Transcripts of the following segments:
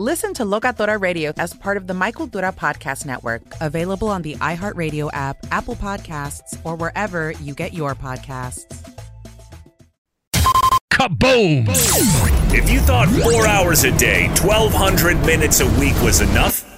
Listen to Locatora Radio as part of the My Cultura Podcast Network, available on the iHeartRadio app, Apple Podcasts, or wherever you get your podcasts. Kaboom! If you thought four hours a day, 1,200 minutes a week was enough,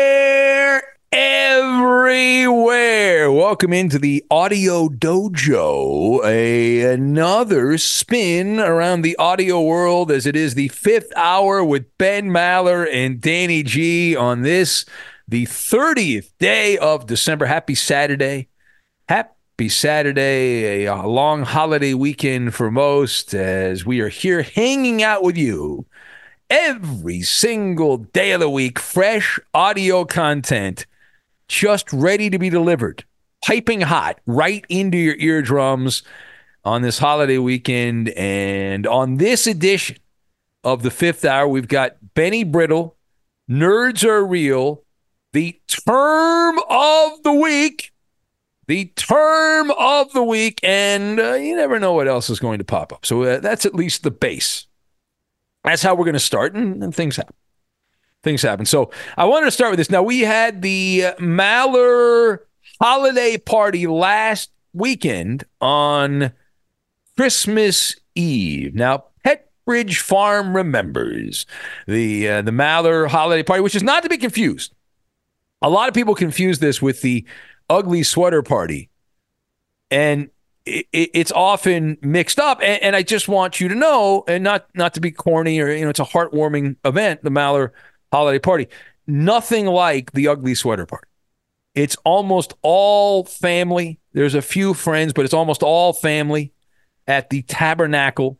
everywhere. Welcome into the Audio Dojo, a, another spin around the audio world as it is the fifth hour with Ben Maller and Danny G on this, the 30th day of December. Happy Saturday. Happy Saturday, a long holiday weekend for most, as we are here hanging out with you every single day of the week. Fresh audio content just ready to be delivered, piping hot right into your eardrums on this holiday weekend. And on this edition of the fifth hour, we've got Benny Brittle, Nerds Are Real, the term of the week. The term of the week, and uh, you never know what else is going to pop up. So uh, that's at least the base. That's how we're going to start, and, and things happen things happen. So I wanted to start with this. Now we had the Maller holiday party last weekend on Christmas Eve. Now Pepperidge Farm remembers the uh, the Maller holiday party, which is not to be confused. A lot of people confuse this with the ugly sweater party, and it, it's often mixed up. And, and I just want you to know, and not not to be corny or you know, it's a heartwarming event. The Maller holiday party. Nothing like the ugly sweater party. It's almost all family. There's a few friends, but it's almost all family at the tabernacle.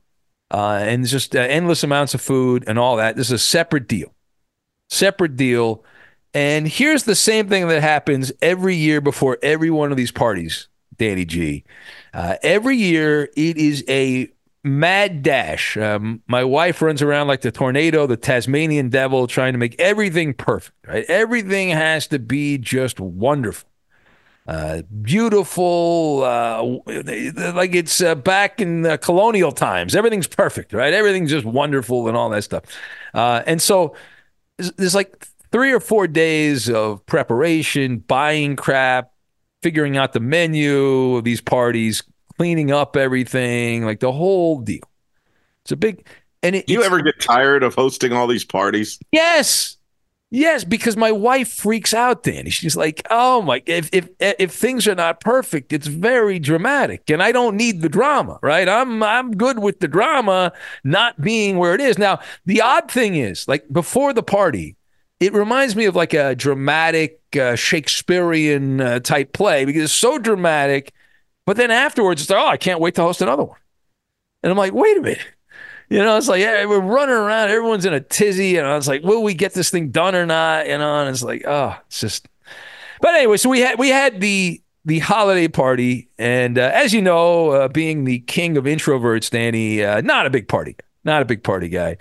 Uh, and just uh, endless amounts of food and all that. This is a separate deal. Separate deal. And here's the same thing that happens every year before every one of these parties, Danny G. Uh, every year, it is a mad dash. Um, my wife runs around like the tornado, the Tasmanian devil, trying to make everything perfect. Right, everything has to be just wonderful, uh, beautiful, uh, like it's uh, back in colonial times. Everything's perfect, right? Everything's just wonderful and all that stuff. Uh, and so there's like three or four days of preparation, buying crap, figuring out the menu of these parties, cleaning up everything, like the whole deal. It's a big. And it, you ever get tired of hosting all these parties? Yes, yes, because my wife freaks out. Danny, she's like, "Oh my, if if if things are not perfect, it's very dramatic, and I don't need the drama, right? I'm I'm good with the drama not being where it is." Now, the odd thing is, like before the party, it reminds me of like a dramatic uh, Shakespearean uh, type play because it's so dramatic. But then afterwards, it's like, oh, I can't wait to host another one. And I'm like, wait a minute. You know, it's like, yeah, we're running around. Everyone's in a tizzy. And I was like, will we get this thing done or not? You know, and it's like, oh, it's just. But anyway, so we had we had the the holiday party, and uh, as you know, uh, being the king of introverts, Danny, uh, not a big party, not a big party guy.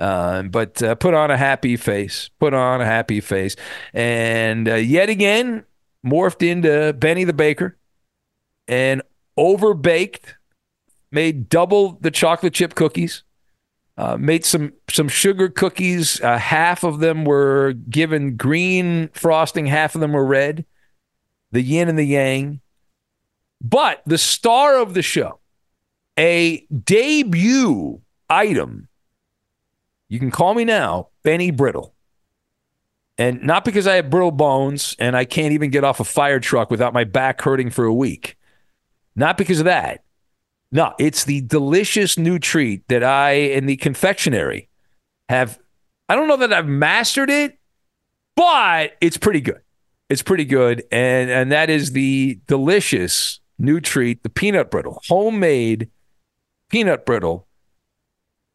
Um, but uh, put on a happy face, put on a happy face. And uh, yet again, morphed into Benny the Baker and overbaked, made double the chocolate chip cookies. Uh, made some some sugar cookies. Uh, half of them were given green frosting. Half of them were red. The yin and the yang. But the star of the show, a debut item you can call me now, Benny Brittle. And not because I have brittle bones and I can't even get off a fire truck without my back hurting for a week. Not because of that. No, it's the delicious new treat that I in the confectionery have. I don't know that I've mastered it, but it's pretty good. It's pretty good. And, and that is the delicious new treat, the peanut brittle, homemade peanut brittle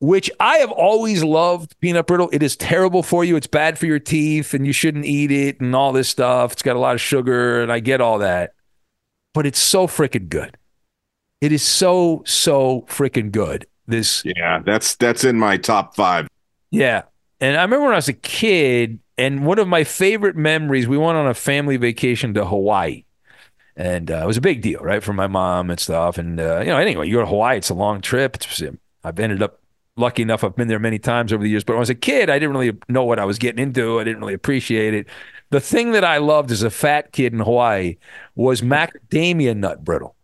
which I have always loved peanut brittle. It is terrible for you. It's bad for your teeth and you shouldn't eat it and all this stuff. It's got a lot of sugar and I get all that. But it's so freaking good. It is so so freaking good. This Yeah, that's that's in my top 5. Yeah. And I remember when I was a kid and one of my favorite memories, we went on a family vacation to Hawaii. And uh, it was a big deal, right, for my mom and stuff. And uh, you know, anyway, you go to Hawaii, it's a long trip. It's, I've ended up lucky enough I've been there many times over the years. But when I was a kid, I didn't really know what I was getting into. I didn't really appreciate it. The thing that I loved as a fat kid in Hawaii was macadamia nut brittle.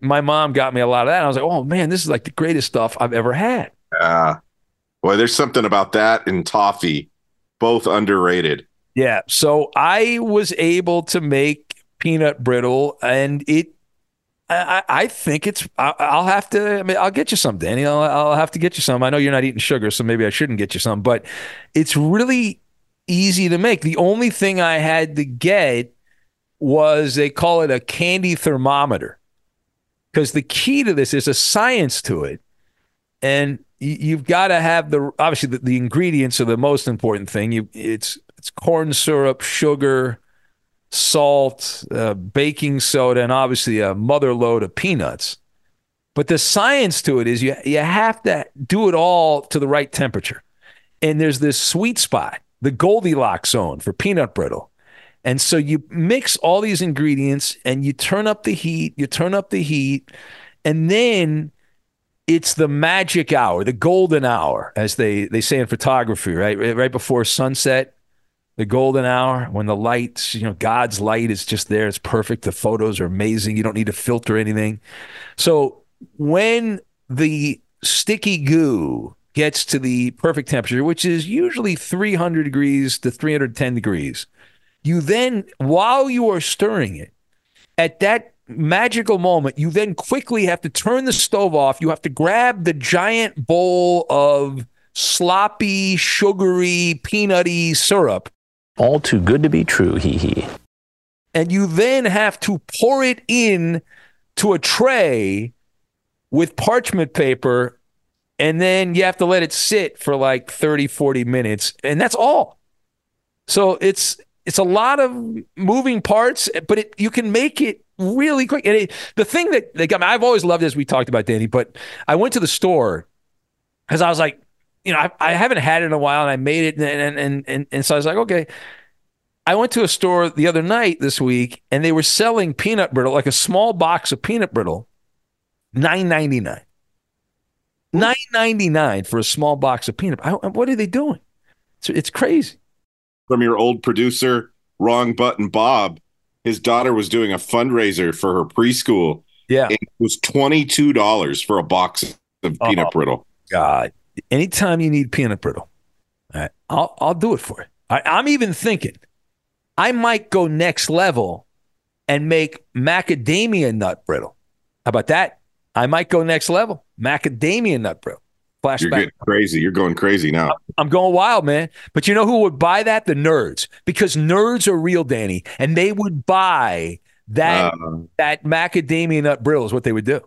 My mom got me a lot of that. I was like, oh man, this is like the greatest stuff I've ever had. Yeah. Boy, there's something about that and toffee, both underrated. Yeah. So I was able to make peanut brittle and it I, I think it's. I'll have to. I mean, I'll get you some, Danny. I'll, I'll have to get you some. I know you're not eating sugar, so maybe I shouldn't get you some. But it's really easy to make. The only thing I had to get was they call it a candy thermometer, because the key to this is a science to it, and you've got to have the obviously the, the ingredients are the most important thing. You it's it's corn syrup, sugar salt, uh, baking soda, and obviously a mother load of peanuts. But the science to it is you, you have to do it all to the right temperature. And there's this sweet spot, the Goldilocks zone for peanut brittle. And so you mix all these ingredients and you turn up the heat, you turn up the heat, and then it's the magic hour, the golden hour, as they, they say in photography, right? Right before sunset the golden hour when the lights, you know, God's light is just there. It's perfect. The photos are amazing. You don't need to filter anything. So when the sticky goo gets to the perfect temperature, which is usually 300 degrees to 310 degrees, you then, while you are stirring it, at that magical moment, you then quickly have to turn the stove off. You have to grab the giant bowl of sloppy, sugary, peanutty syrup all too good to be true, hee hee. And you then have to pour it in to a tray with parchment paper and then you have to let it sit for like 30 40 minutes and that's all so it's it's a lot of moving parts but it, you can make it really quick and it, the thing that, that got me i've always loved as we talked about danny but i went to the store because i was like you know, I, I haven't had it in a while and I made it. And, and, and, and so I was like, okay. I went to a store the other night this week and they were selling peanut brittle, like a small box of peanut brittle, nine ninety nine. Nine ninety nine for a small box of peanut. I, what are they doing? It's, it's crazy. From your old producer, Wrong Button Bob, his daughter was doing a fundraiser for her preschool. Yeah, it was twenty two dollars for a box of oh, peanut oh, brittle. God, anytime you need peanut brittle, right, I'll I'll do it for you. I, I'm even thinking I might go next level and make macadamia nut brittle. How about that? I might go next level. Macadamia nut brittle. Flashback. You're getting crazy. You're going crazy now. I'm going wild, man. But you know who would buy that? The nerds, because nerds are real, Danny, and they would buy that Uh. that macadamia nut brill is what they would do.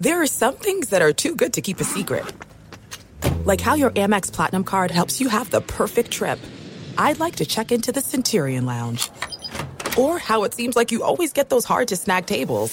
There are some things that are too good to keep a secret. Like how your Amex Platinum card helps you have the perfect trip. I'd like to check into the Centurion Lounge. Or how it seems like you always get those hard to snag tables.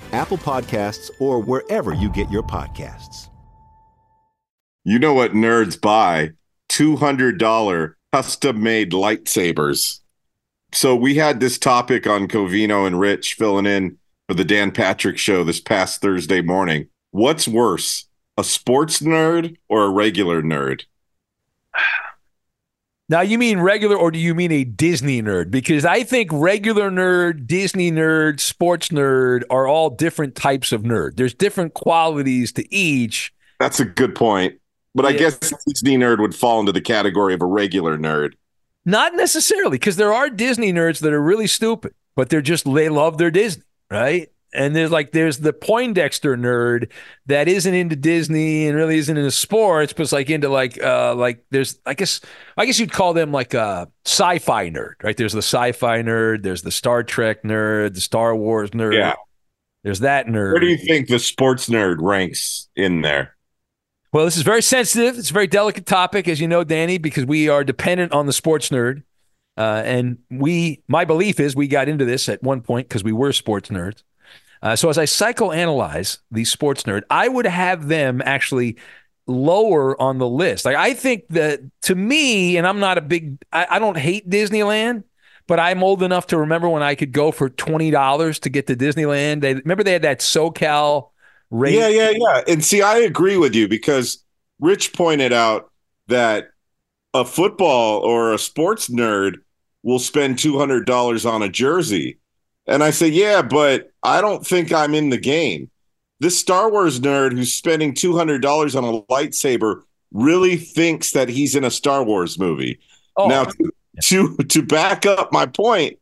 Apple Podcasts, or wherever you get your podcasts. You know what nerds buy? $200 custom made lightsabers. So we had this topic on Covino and Rich filling in for the Dan Patrick show this past Thursday morning. What's worse, a sports nerd or a regular nerd? Now, you mean regular or do you mean a Disney nerd? Because I think regular nerd, Disney nerd, sports nerd are all different types of nerd. There's different qualities to each. That's a good point. But I guess Disney nerd would fall into the category of a regular nerd. Not necessarily, because there are Disney nerds that are really stupid, but they're just they love their Disney, right? And there's like there's the Poindexter nerd that isn't into Disney and really isn't into sports, but it's like into like uh like there's I guess I guess you'd call them like a sci-fi nerd, right? There's the sci-fi nerd, there's the Star Trek nerd, the Star Wars nerd. Yeah. There's that nerd. Where do you think the sports nerd ranks in there? Well, this is very sensitive. It's a very delicate topic, as you know, Danny, because we are dependent on the sports nerd. Uh, and we, my belief is we got into this at one point because we were sports nerds. Uh, so as I psychoanalyze the sports nerd, I would have them actually lower on the list. Like I think that to me, and I'm not a big, I, I don't hate Disneyland, but I'm old enough to remember when I could go for twenty dollars to get to Disneyland. They remember they had that SoCal rate. Yeah, yeah, yeah. And see, I agree with you because Rich pointed out that a football or a sports nerd will spend $200 on a jersey. And I say, yeah, but I don't think I'm in the game. This Star Wars nerd who's spending $200 on a lightsaber really thinks that he's in a Star Wars movie. Oh, now, to, to to back up my point,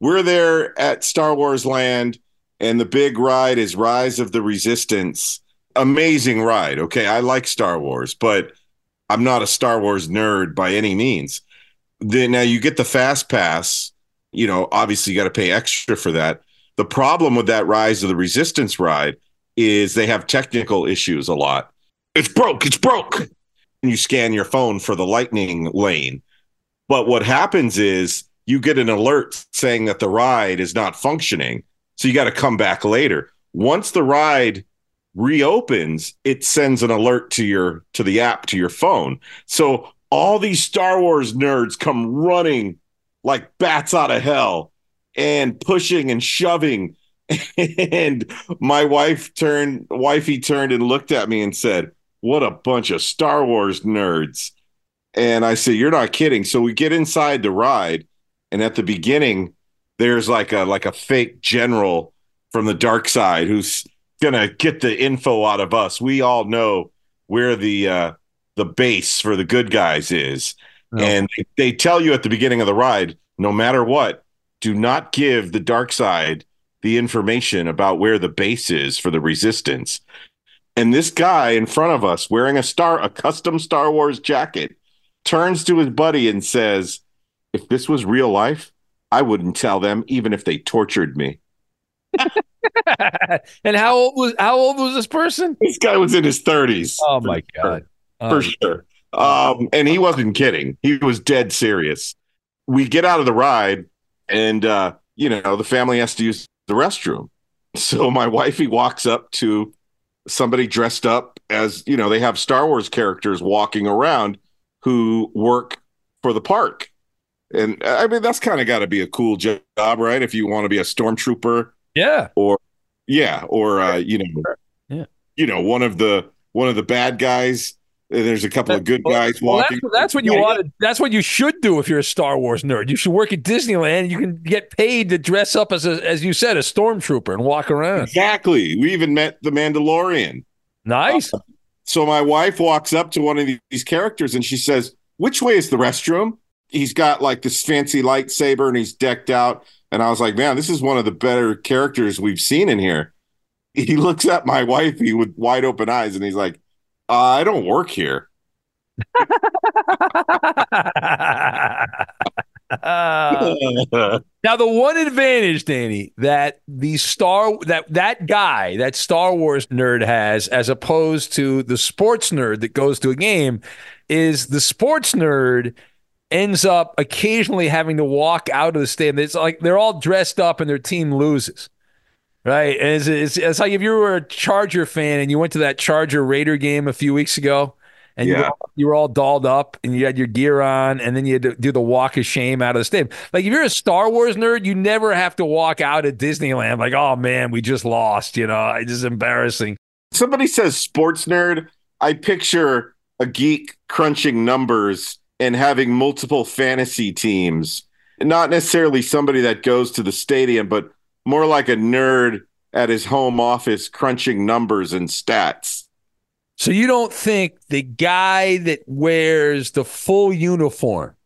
we're there at Star Wars Land, and the big ride is Rise of the Resistance. Amazing ride. Okay, I like Star Wars, but I'm not a Star Wars nerd by any means. Then now you get the fast pass. You know, obviously you got to pay extra for that. The problem with that Rise of the Resistance ride is they have technical issues a lot. It's broke. It's broke. And you scan your phone for the lightning lane. But what happens is you get an alert saying that the ride is not functioning. So you got to come back later. Once the ride reopens, it sends an alert to your to the app to your phone. So all these Star Wars nerds come running like bats out of hell and pushing and shoving and my wife turned, wifey turned and looked at me and said, "What a bunch of Star Wars nerds." And I said, "You're not kidding." So we get inside the ride, and at the beginning, there's like a like a fake general from the dark side who's gonna get the info out of us. We all know where the uh, the base for the good guys is, and they, tell you at the beginning of the ride, no matter what, do not give the dark side the information about where the base is for the resistance. And this guy in front of us wearing a star a custom Star Wars jacket turns to his buddy and says, "If this was real life, I wouldn't tell them even if they tortured me." and how old was how old was this person? This guy was in his 30s. Oh my god. For Um, sure. Um, and he wasn't kidding. He was dead serious. We get out of the ride and uh, you know, the family has to use the restroom. So my wifey walks up to somebody dressed up as, you know, they have Star Wars characters walking around who work for the park. And I mean, that's kind of got to be a cool job, right? If you want to be a stormtrooper Yeah. or yeah, or uh, you know, Yeah. you know, one of the one of the bad guys. There's a couple of good guys Well, walking. that's, that's what you wanted. That's what you should do if you're a Star Wars nerd. You should work at Disneyland. You can get paid to dress up as a, as you said, a stormtrooper and walk around. Exactly. We even met the Mandalorian. Nice. Uh, so my wife walks up to one of these characters and she says, "Which way is the restroom?" He's got like this fancy lightsaber and he's decked out. And I was like, "Man, this is one of the better characters we've seen in here." He looks at my wifey with wide open eyes and he's like, uh, "I don't work here." now the one advantage, Danny, that the star that that guy, that Star Wars nerd has, as opposed to the sports nerd that goes to a game, is the sports nerd ends up occasionally having to walk out of the stadium. It's like they're all dressed up and their team loses. Right. And it's, it's, it's like if you were a Charger fan and you went to that Charger Raider game a few weeks ago and you, Yeah. were, you were all dolled up and you had your gear on and then you had to do the walk of shame out of the stadium. Like if you're a Star Wars nerd, you never have to walk out at Disneyland like, oh man, we just lost. You know, it's just embarrassing. Somebody says sports nerd. I picture a geek crunching numbers and having multiple fantasy teams. Not necessarily somebody that goes to the stadium, but more like a nerd at his home office crunching numbers and stats. So you don't think the guy that wears the full uniform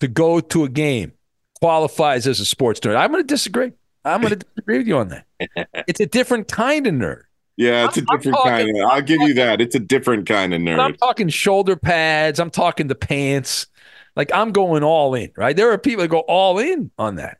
to go to a game qualifies as a sports nerd? I'm going to disagree. I'm going to disagree with you on that. It's a different kind of nerd. Yeah, it's a I'm- I'm different talking- kind of. I'll give you that. It's a different kind of But I'm nerd. talking shoulder pads. I'm talking the pants. Like I'm going all in, right? There are people that go all in on that.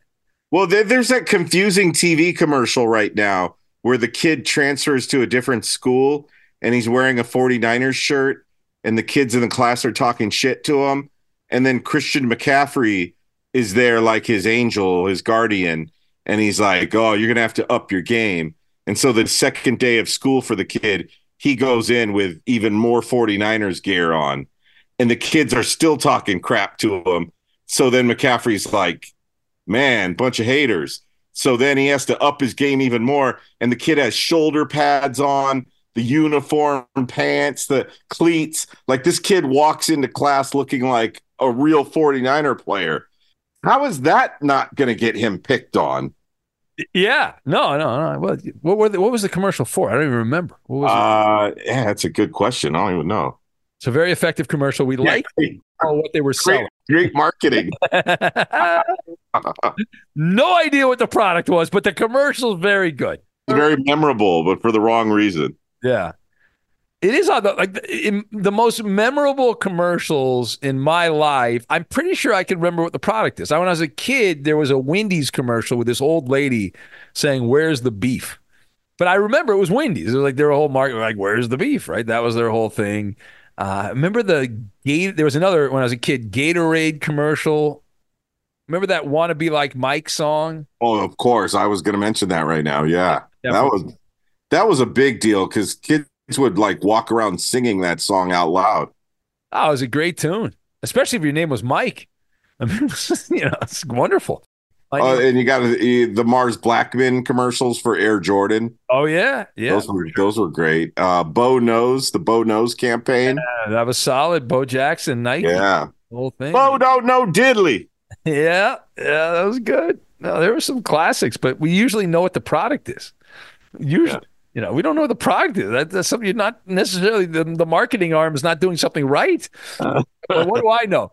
Well, there, there's that confusing TV commercial right now where the kid transfers to a different school and he's wearing a 49ers shirt and the kids in the class are talking shit to him. And then Christian McCaffrey is there like his angel, his guardian. And he's like, oh, you're going to have to up your game. And so the second day of school for the kid, he goes in with even more 49ers gear on. And the kids are still talking crap to him. So then McCaffrey's like, man, bunch of haters. So then he has to up his game even more. And the kid has shoulder pads on, the uniform pants, the cleats. Like this kid walks into class looking like a real 49er player. How is that not going to get him picked on? Yeah. No, no, no. What, what, were the, what was the commercial for? I don't even remember. What was it? Uh, yeah, that's a good question. I don't even know. It's a very effective commercial. We like great, what they were selling. great marketing. no idea what the product was, but the commercial's very good. Very memorable, but for the wrong reason. Yeah. It is on the like the, in the most memorable commercials in my life. I'm pretty sure I can remember what the product is. I, when I was a kid, there was a Wendy's commercial with this old lady saying, "Where's the beef?" But I remember it was Wendy's. It was like their whole market, like, "Where's the beef?" Right? That was their whole thing. Uh, remember the gate? There was another when I was a kid, Gatorade commercial. Remember that "Wanna Be Like Mike" song? Oh, of course. I was going to mention that right now. Yeah. Yeah, that was that was a big deal because kids would like walk around singing that song out loud. Oh, it was a great tune, especially if your name was Mike. I mean, you know, it's wonderful. Uh, and you got the, the Mars Blackmon commercials for Air Jordan. Oh yeah, yeah. Those were those were great. Uh, Bo knows the Bo knows campaign. Yeah, that was solid. Bo Jackson, Nike. Yeah, the whole thing. Bo don't know diddly. Yeah, yeah, that was good. No, there were some classics, but we usually know what the product is. Usually, yeah. you know, we don't know what the product is. That, that's something you're not necessarily the, the marketing arm is not doing something right. Uh. what do I know?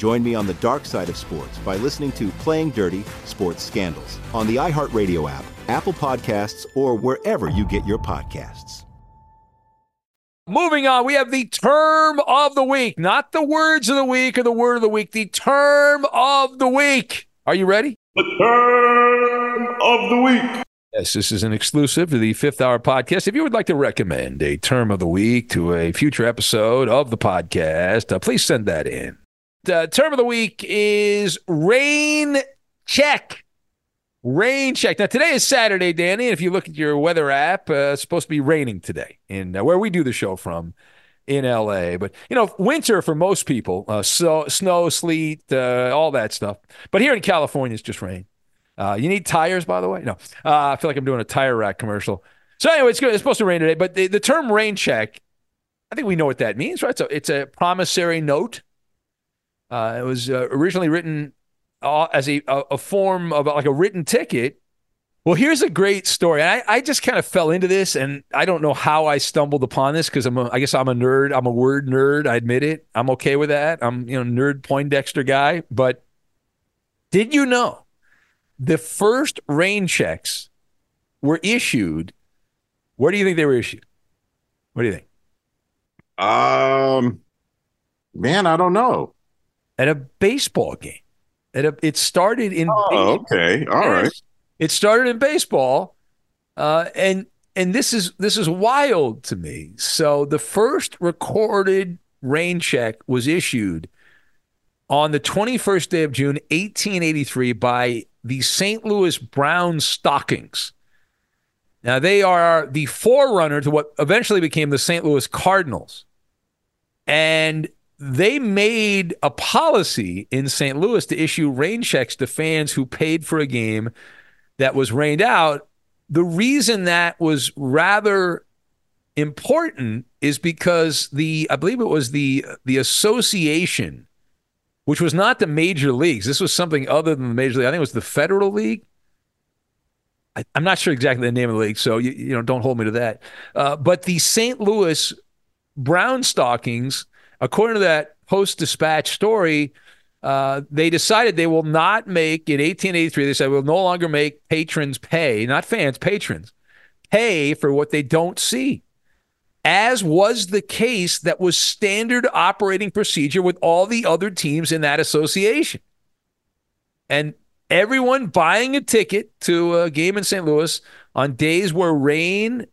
Join me on the dark side of sports by listening to Playing Dirty Sports Scandals on the iHeartRadio app Apple Podcasts, or wherever you get your podcasts. Moving on, we have the term of the week, not the words of the week or the word of the week, the term of the week. Are you ready? The term of the week. Yes, this is an exclusive to the fifth hour podcast. If you would like to recommend a term of the week to a future episode of the podcast, uh, please send that in. The term of the week is rain check. Rain check. Now, today is Saturday, Danny. And if you look at your weather app, uh, it's supposed to be raining today in uh, where we do the show from in LA. But, you know, winter for most people, uh, so, snow, sleet, uh, all that stuff. But here in California, it's just rain. Uh, you need tires, by the way? No. Uh, I feel like I'm doing a tire rack commercial. So, anyway, it's, good. it's supposed to rain today. But the, the term rain check, I think we know what that means, right? So, it's a promissory note. It was originally written uh, as a, a, a form of like a written ticket. Well, here's a great story. I, I just kind of fell into this, and I don't know how I stumbled upon this because I'm a, I guess I'm a nerd. I'm a word nerd. I admit it. I'm okay with that. I'm you know nerd Poindexter guy. But did you know the first rain checks were issued? Where do you think they were issued? What do you think? Um, man, I don't know. At a baseball game. It, it started in. Oh, okay, all right. It started in baseball, uh, and and this is this is wild to me. So the first recorded rain check was issued on the 21st day of June, 1883, by the St. Louis Brown Stockings. Now they are the forerunner to what eventually became the St. Louis Cardinals, and they made a policy in St. Louis to issue rain checks to fans who paid for a game that was rained out. The reason that was rather important is because the I believe it was the the association, which was not the major leagues. This was something other than the major league. I think it was the Federal League. I, am not sure exactly the name of the league, so you, you know don't hold me to that. Uh, but the St. Louis Brown Stockings according to that Post Dispatch story, uh, they decided they will not make in 1883. They said we'll no longer make patrons pay, not fans, patrons pay for what they don't see. As was the case that was standard operating procedure with all the other teams in that association. And everyone buying a ticket to a game in St. Louis on days where rain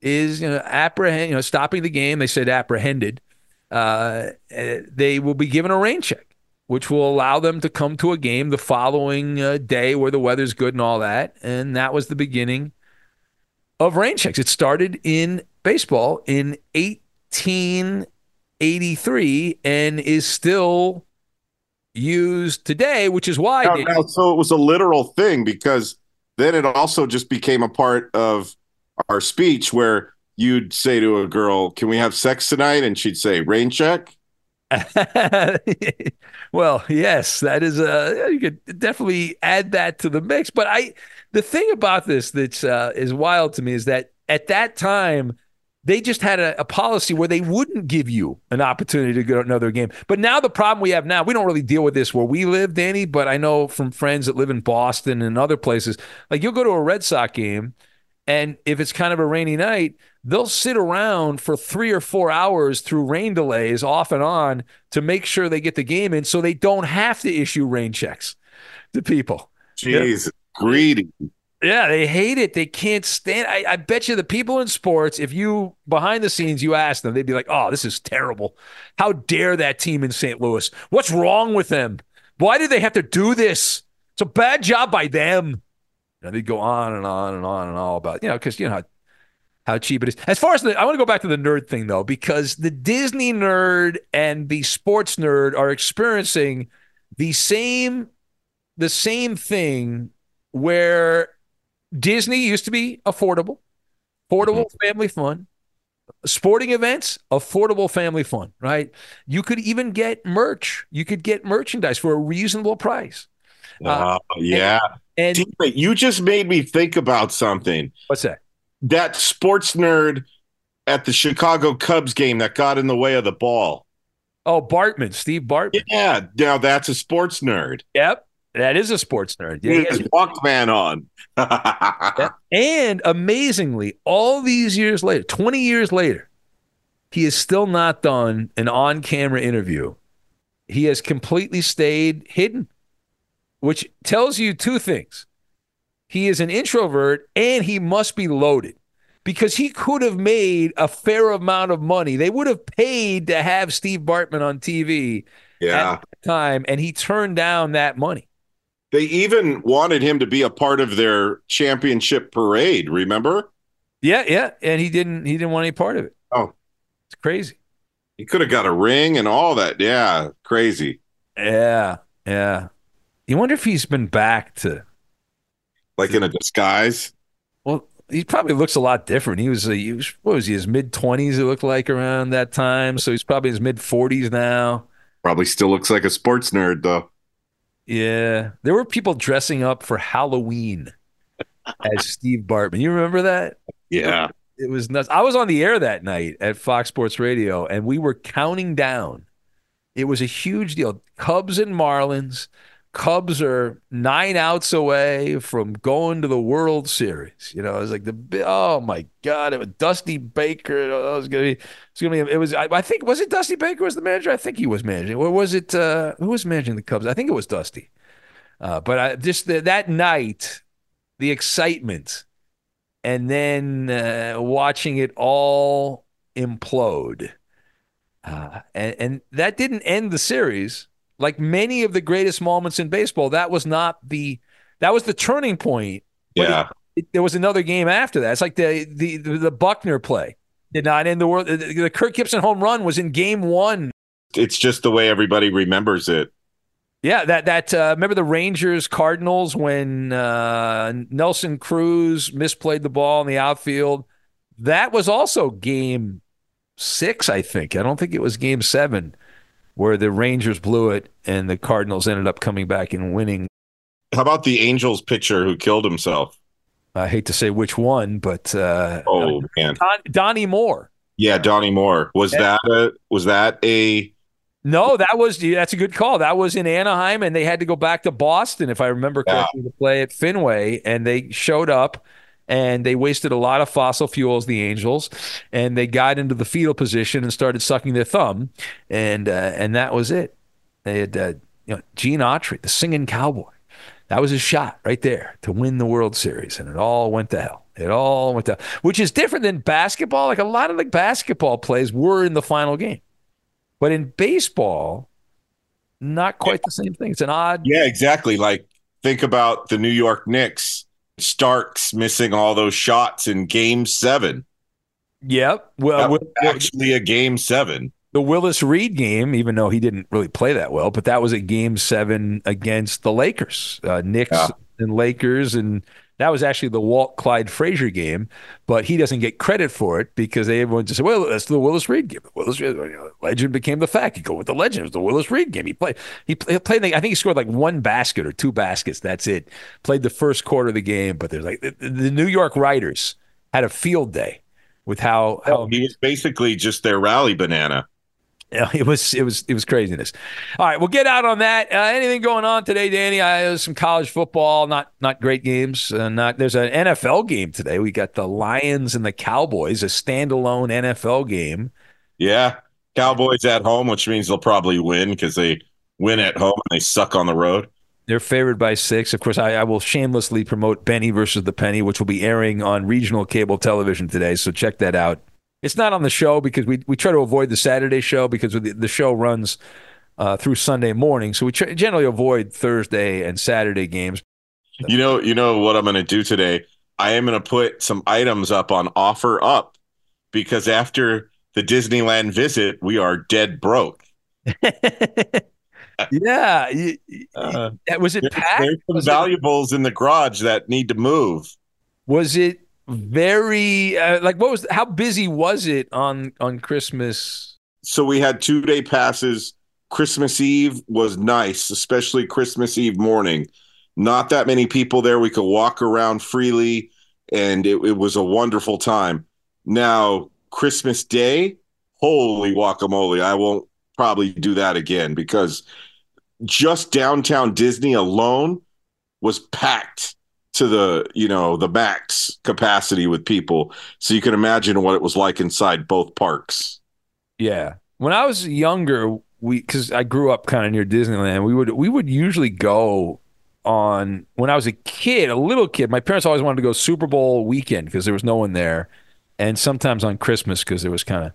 is you know apprehend you know stopping the game they said apprehended uh, they will be given a rain check which will allow them to come to a game the following uh, day where the weather's good and all that. And that was the beginning of rain checks. It started in baseball in 1883 and is still used today which is why Now- now, so it was a literal thing because then it also just became a part of our speech where you'd say to a girl, "Can we have sex tonight?" and she'd say, "Rain check." well, yes, that is uh you could definitely add that to the mix. But I the thing about this that's uh, is wild to me is that at that time they just had a, a policy where they wouldn't give you an opportunity to go to another game. But now the problem we have now, we don't really deal with this where we live, Danny, but I know from friends that live in Boston and other places, like you'll go to a Red Sox game and if it's kind of a rainy night, they'll sit around for three or four hours through rain delays off and on to make sure they get the game in so they don't have to issue rain checks to people. Jeez, greedy. Yeah, they hate it. They can't stand. I, I bet you the people in sports, if you behind the scenes, you ask them, they'd be like, "Oh, this is terrible. How dare that team in St. Louis? What's wrong with them? Why did they have to do this? It's a bad job by them." And they'd go on and on and on and all about you know because you know how cheap it is. As far as the, I want to go back to the nerd thing though, because the Disney nerd and the sports nerd are experiencing the same the same thing where Disney used to be affordable, affordable family fun. Sporting events, affordable family fun, right? You could even get merch. You could get merchandise for a reasonable price. Uh, yeah. And, Teammate, you just made me think about something. What's that? That sports nerd at the Chicago Cubs game that got in the way of the ball. Oh, Bartman, Steve Bartman. Yeah, now that's a sports nerd. Yep, that is a sports nerd. Yeah, He has Walkman on. Yeah. And amazingly, all these years later, 20 years later, he has still not done an on camera interview. He has completely stayed hidden, which tells you two things. He is an introvert and he must be loaded because he could have made a fair amount of money. They would have paid to have Steve Bartman on TV Yeah. at the time, and he turned down that money. They even wanted him to be a part of their championship parade, remember? Yeah, yeah, and he didn't. He didn't want any part of it. Oh, it's crazy. He could have got a ring and all that. Yeah, crazy. Yeah, yeah. You wonder if he's been back to Like in a disguise. well. He probably looks a lot different. He was, a, he was what was he? His mid twenties. It looked like around that time. So he's probably in his mid forties now. Probably still looks like a sports nerd though. Yeah, there were people dressing up for Halloween as Steve Bartman. You remember that? Yeah. It was nuts. I was on the air that night at Fox Sports Radio, and we were counting down. It was a huge deal. Cubs and Marlins. Cubs are nine outs away from going to the World Series. You know, it was like the oh my god, it was Dusty Baker. Oh, it was gonna be, it's gonna be. It was. I, I think was it Dusty Baker was the manager. I think he was managing. Or was it? Uh, who was managing the Cubs? I think it was Dusty. Uh, but I just the, that night, the excitement, and then uh, watching it all implode. Uh, and, and that didn't end the series. Like many of the greatest moments in baseball, that was not the that was the turning point. Yeah. it- there was another game after that. It's like the the the, the Buckner play did not end the world. The, the Kirk Gibson home run was in Game One. It's just the way everybody remembers it. Yeah, that that uh, remember the Rangers Cardinals when uh, Nelson Cruz misplayed the ball in the outfield. That was also Game Six, I think. I don't think it was Game Seven where the Rangers blew it and the Cardinals ended up coming back and winning. How about the Angels pitcher who killed himself? I hate to say which one, but uh, Oh man. Don, Donnie Moore. Yeah, Donnie Moore. Was Yeah. that a was that a No, that was that's a good call. That was in Anaheim, and they had to go back to Boston, if I remember Yeah. correctly, to play at Fenway. And they showed up, and they wasted a lot of fossil fuels, the Angels, and they got into the fetal position and started sucking their thumb, and uh, and that was it. They had uh, you know Gene Autry, the singing cowboy. That was his shot right there to win the World Series, and it all went to hell. It all went to, which is different than basketball. Like a lot of the basketball plays were in the final game, but in baseball, not quite the same thing. It's an odd. Yeah, exactly. Like think about the New York Knicks Starks missing all those shots in game seven. Yep. Well, actually a game seven. The Willis Reed game, even though he didn't really play that well, but that was a game seven against the Lakers, uh, Knicks yeah. and Lakers. And that was actually the Walt Clyde Frazier game, but he doesn't get credit for it because everyone just said, well, that's the Willis Reed game. Willis Reed, legend became the fact. You go with the legend. It was the Willis Reed game. He played, he played, I think he scored like one basket or two baskets. That's it. Played the first quarter of the game, but there's like the, the New York writers had a field day with how, how oh, he was basically just their rally banana. Yeah, it was it was it was craziness. All right, we'll get out on that. Uh, anything going on today, Danny? I uh, some college football, not not great games. Uh, not there's an NFL game today. We got the Lions and the Cowboys, a standalone NFL game. Yeah, Cowboys at home, which means they'll probably win because they win at home and they suck on the road. They're favored by six. Of course, I, I, will shamelessly promote Benny versus the Penny, which will be airing on regional cable television today. So check that out. It's not on the show because we we try to avoid the Saturday show because the, the show runs uh, through Sunday morning, so we tr- generally avoid Thursday and Saturday games. You know, you know what I'm going to do today. I am going to put some items up on OfferUp because after the Disneyland visit, we are dead broke. yeah, uh, was it packed? There's some was valuables it, in the garage that need to move. Was it very uh, like what was how busy was it on on Christmas? So we had two day passes. Christmas Eve was nice, especially Christmas Eve morning. Not that many people there. We could walk around freely, and it, it was a wonderful time. Now Christmas Day, holy guacamole! I won't probably do that again because just downtown Disney alone was packed to the you know the max capacity with people. So you can imagine what it was like inside both parks. Yeah. When i was younger we because i grew up kind of near disneyland we would we would usually go on when i was a kid a little kid my parents always wanted to go super bowl weekend because there was no one there and sometimes on christmas because it was kind of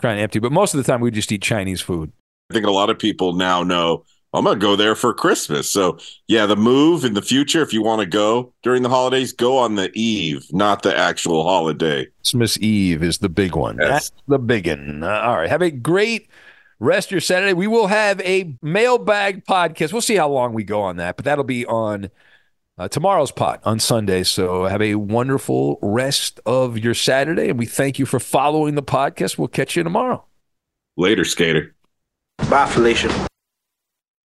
kind of empty but most of the time we just eat chinese food. I think a lot of people now know I'm going to go there for Christmas. So, yeah, the move in the future, if you want to go during the holidays, go on the eve, not the actual holiday. Christmas Eve is the big one. Yes. That's the big one. Uh, all right. Have a great rest your Saturday. We will have a mailbag podcast. We'll see how long we go on that, but that'll be on uh, tomorrow's pot on Sunday. So have a wonderful rest of your Saturday. And we thank you for following the podcast. We'll catch you tomorrow. Later, skater. Bye, Felicia.